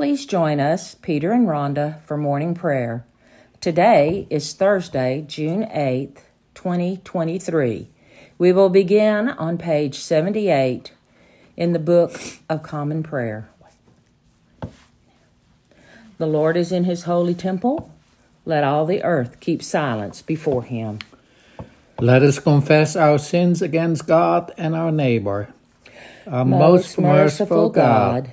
Please join us, Peter and Rhonda, for morning prayer. Today is Thursday, June 8th, 2023. We will begin on page 78 in the Book of Common Prayer. The Lord is in his holy temple. Let all the earth keep silence before him. Let us confess our sins against God and our neighbor. Our most, most merciful God,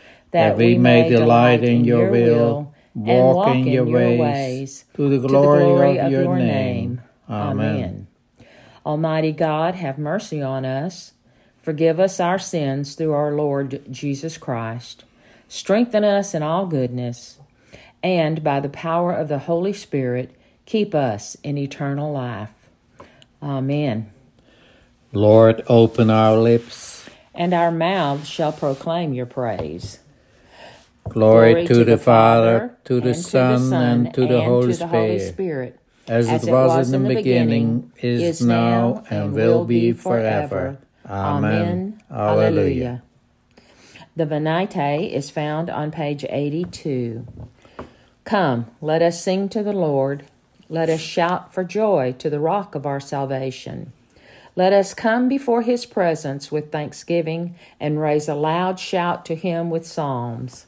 that we may delight in your will, walk in your ways, to the glory of your name. Amen. Almighty God, have mercy on us. Forgive us our sins through our Lord Jesus Christ. Strengthen us in all goodness, and by the power of the Holy Spirit, keep us in eternal life. Amen. Lord, open our lips, and our mouths shall proclaim your praise. Glory, Glory to, to, the, Father, to the Son, and to the, Holy, to the Holy Spirit, as, as it was in the beginning, is now, and will be forever. Amen. Alleluia. The Venite is found on page 82. Come, let us sing to the Lord. Let us shout for joy to the rock of our salvation. Let us come before his presence with thanksgiving and raise a loud shout to him with psalms.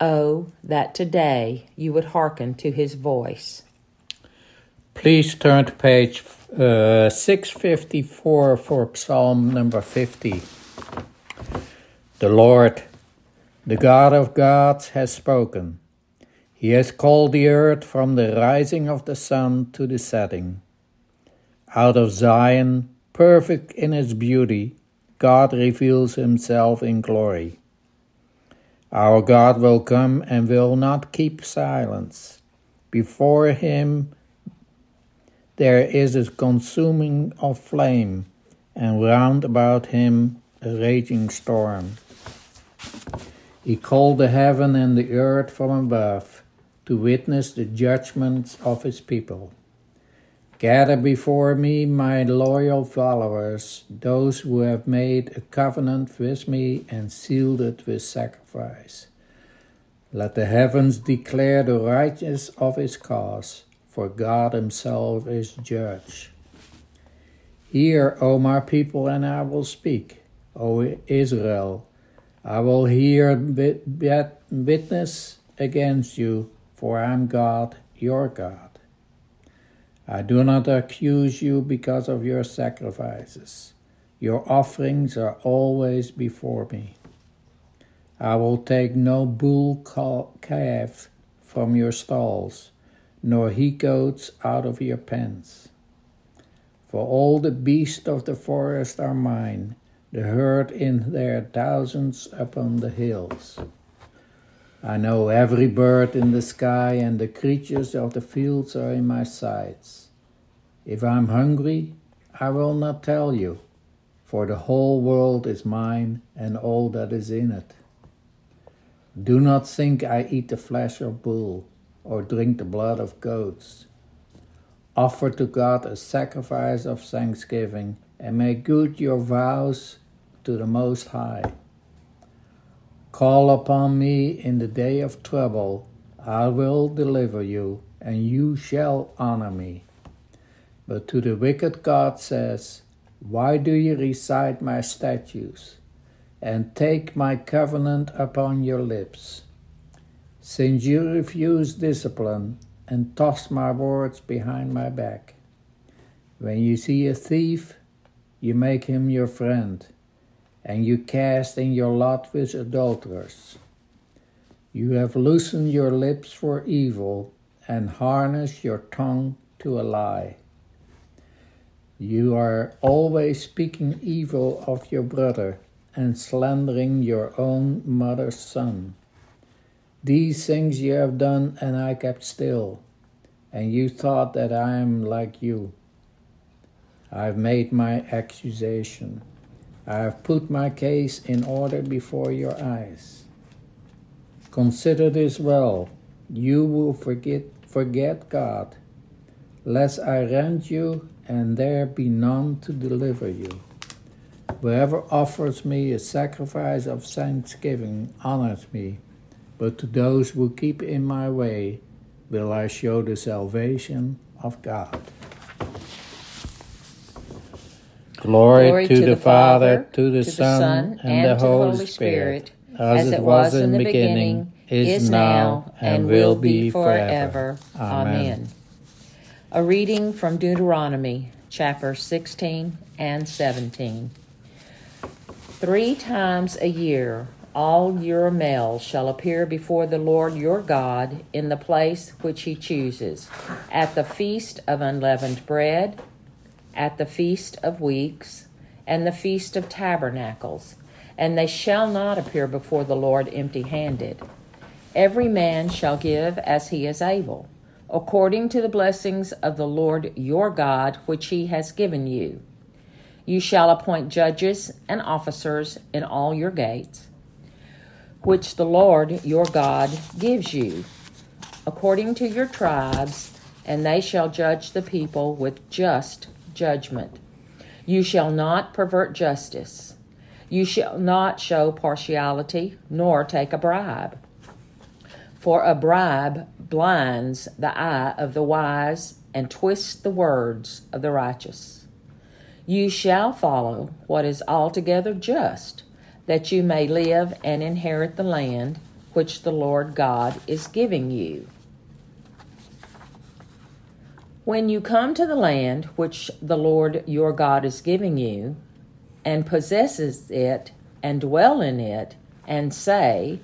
Oh, that today you would hearken to his voice. Please turn to page uh, 654 for Psalm number 50. The Lord, the God of gods, has spoken. He has called the earth from the rising of the sun to the setting. Out of Zion, perfect in its beauty, God reveals himself in glory. Our God will come and will not keep silence. Before him there is a consuming of flame, and round about him a raging storm. He called the heaven and the earth from above to witness the judgments of his people. Gather before me my loyal followers, those who have made a covenant with me and sealed it with sacrifice. Let the heavens declare the righteousness of his cause, for God himself is judge. Hear, O my people, and I will speak. O Israel, I will hear witness against you for I am God, your God. I do not accuse you because of your sacrifices. Your offerings are always before me. I will take no bull calf from your stalls, nor he goats out of your pens. For all the beasts of the forest are mine, the herd in their thousands upon the hills. I know every bird in the sky and the creatures of the fields are in my sights. If I'm hungry, I will not tell you, for the whole world is mine and all that is in it. Do not think I eat the flesh of bull or drink the blood of goats. Offer to God a sacrifice of thanksgiving and make good your vows to the Most High. Call upon me in the day of trouble, I will deliver you, and you shall honor me. But to the wicked God says, Why do you recite my statutes, and take my covenant upon your lips? Since you refuse discipline and toss my words behind my back, when you see a thief, you make him your friend, and you cast in your lot with adulterers. You have loosened your lips for evil and harnessed your tongue to a lie. You are always speaking evil of your brother and slandering your own mother's son. These things you have done, and I kept still, and you thought that I am like you. I have made my accusation. I have put my case in order before your eyes. Consider this well. You will forget, forget God, lest I rend you and there be none to deliver you. Whoever offers me a sacrifice of thanksgiving honors me but to those who keep in my way will I show the salvation of God. Glory, Glory to, to, the, Father, to the, to Son, and, and the Holy Spirit, as, as it was in the beginning, is now, and will be forever. Amen. A reading from Deuteronomy, chapter 16 and 17. Three times a year all your males shall appear before the Lord your God in the place which he chooses, at the feast of unleavened bread, at the feast of weeks, and the feast of tabernacles, and they shall not appear before the Lord empty handed. Every man shall give as he is able, according to the blessings of the Lord your God which he has given you. You shall appoint judges and officers in all your gates which the Lord your God gives you, according to your tribes, and they shall judge the people with just judgment. You shall not pervert justice. You shall not show partiality, nor take a bribe. For a bribe blinds the eye of the wise and twists the words of the righteous. You shall follow what is altogether just that you may live and inherit the land which the Lord God is giving you. When you come to the land which the Lord your God is giving you, and possesses it, and dwell in it, and say,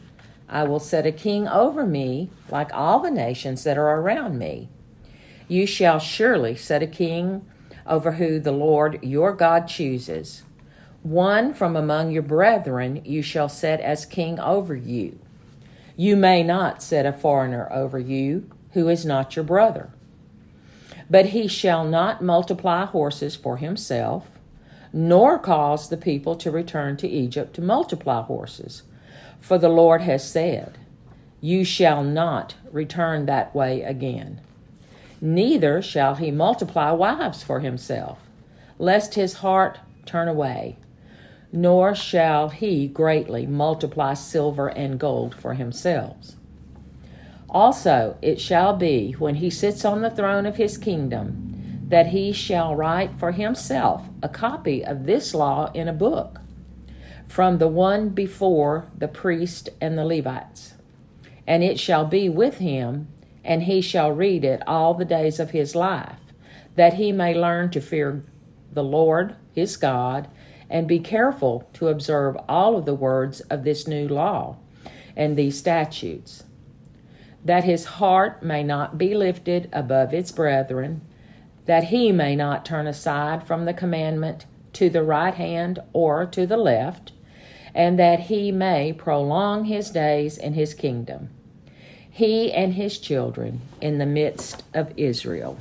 I will set a king over me like all the nations that are around me. You shall surely set a king over who the Lord your God chooses one from among your brethren you shall set as king over you. You may not set a foreigner over you who is not your brother. But he shall not multiply horses for himself, nor cause the people to return to Egypt to multiply horses. For the Lord has said, You shall not return that way again. Neither shall he multiply wives for himself, lest his heart turn away nor shall he greatly multiply silver and gold for himself. Also, it shall be when he sits on the throne of his kingdom that he shall write for himself a copy of this law in a book from the one before the priest and the Levites. And it shall be with him, and he shall read it all the days of his life, that he may learn to fear the Lord his God and be careful to observe all of the words of this new law and these statutes, that his heart may not be lifted above its brethren, that he may not turn aside from the commandment to the right hand or to the left, and that he may prolong his days in his kingdom, he and his children in the midst of Israel.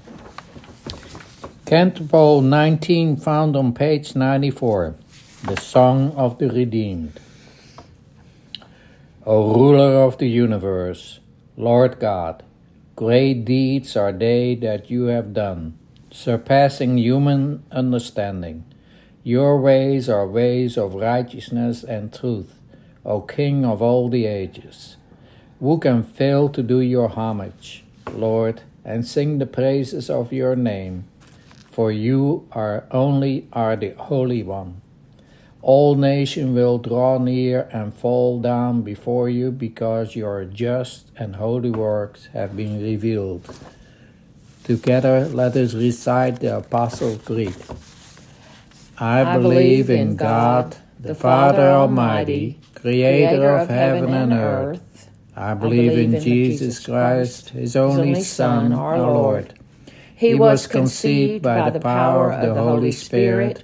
Canticle 19, found on page 94. The Song of the Redeemed. O ruler of the universe, Lord God, great deeds are they that you have done, surpassing human understanding. Your ways are ways of righteousness and truth, O King of all the ages. Who can fail to do your homage, Lord, and sing the praises of your name? For you are only are the Holy One. All nations will draw near and fall down before you because your just and holy works have been revealed. Together, let us recite the Apostles' Creed. I, I believe in God, the Father Almighty, creator of heaven and earth. I believe in Jesus Christ, his only Son, our Lord. He was conceived by the power of the Holy Spirit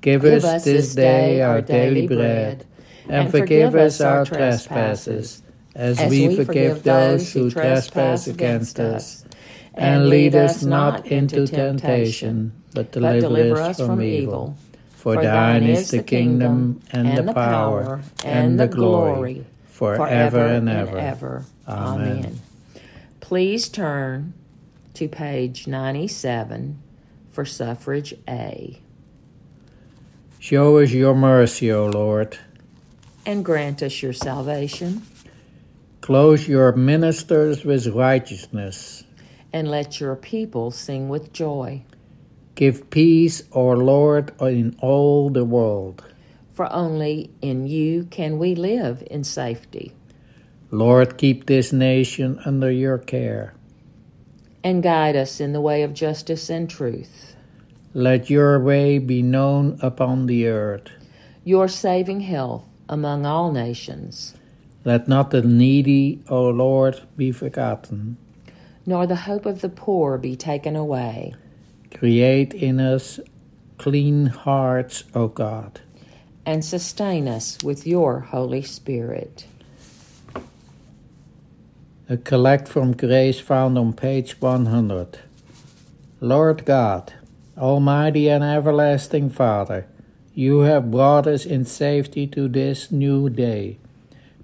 Give us this day our daily bread, and forgive us our trespasses, as we forgive those who trespass against us. And lead us not into temptation, but deliver us from evil. For thine is the kingdom, and the power, and the glory, forever and ever. Amen. Please turn to page 97 for suffrage A. Show us your mercy, O Lord. And grant us your salvation. Close your ministers with righteousness. And let your people sing with joy. Give peace, O Lord, in all the world. For only in you can we live in safety. Lord, keep this nation under your care. And guide us in the way of justice and truth. Let your way be known upon the earth. Your saving health among all nations. Let not the needy, O Lord, be forgotten. Nor the hope of the poor be taken away. Create in us clean hearts, O God. And sustain us with your Holy Spirit. A collect from grace found on page 100. Lord God, Almighty and everlasting Father, you have brought us in safety to this new day.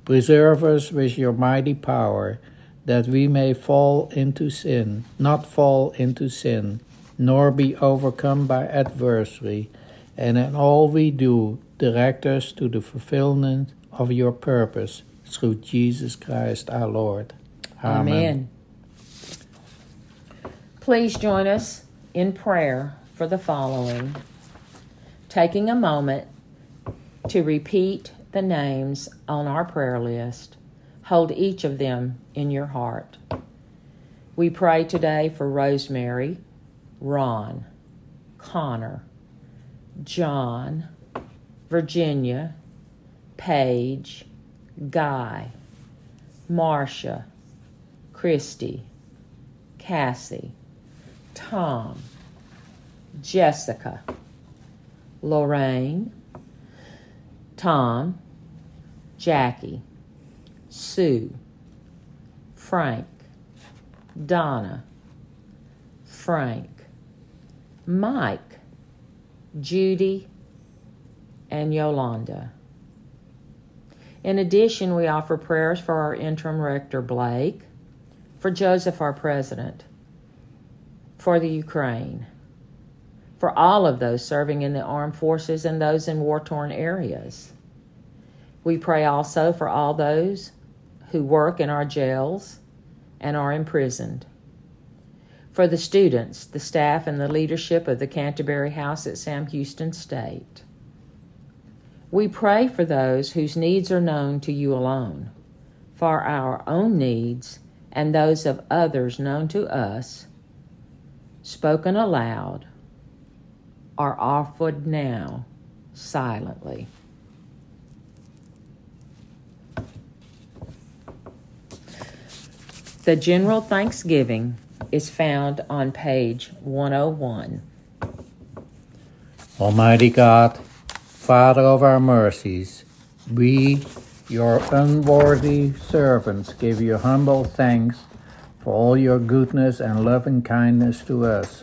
Preserve us with your mighty power, that we may fall into sin, not fall into sin, nor be overcome by adversity, and in all we do, direct us to the fulfillment of your purpose through Jesus Christ our Lord. Amen. Amen. Please join us in prayer for the following. Taking a moment to repeat the names on our prayer list, hold each of them in your heart. We pray today for Rosemary, Ron, Connor, John, Virginia, Paige, Guy, Marcia, Christy, Cassie, Tom, Jessica, Lorraine, Tom, Jackie, Sue, Frank, Donna, Frank, Mike, Judy, and Yolanda. In addition, we offer prayers for our interim rector, Blake, for Joseph, our president, for the Ukraine, for all of those serving in the armed forces and those in war torn areas. We pray also for all those who work in our jails and are imprisoned for the students, the staff, and the leadership of the Canterbury House at Sam Houston State. We pray for those whose needs are known to you alone, for our own needs and those of others known to us, spoken aloud, are offered now silently. The General Thanksgiving is found on page 101. Almighty God, Father of our mercies, we, your unworthy servants, give you humble thanks for all your goodness and loving kindness to us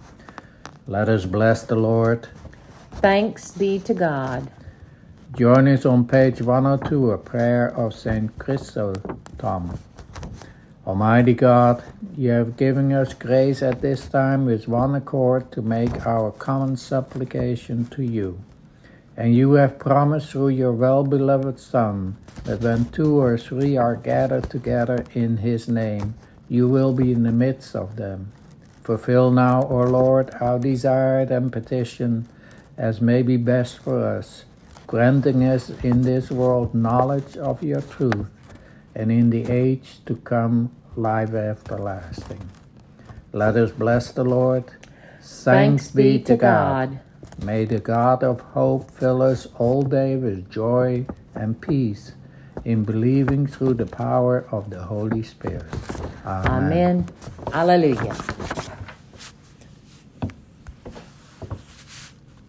Let us bless the Lord. Thanks be to God. Join us on page 102, a prayer of St. Chrysostom. Almighty God, you have given us grace at this time with one accord to make our common supplication to you. And you have promised through your well beloved Son that when two or three are gathered together in his name, you will be in the midst of them. Fulfill now, O Lord, our desire and petition as may be best for us, granting us in this world knowledge of your truth, and in the age to come life everlasting. Let us bless the Lord. Thanks be to God. May the God of hope fill us all day with joy and peace in believing through the power of the Holy Spirit. Amen. Alleluia.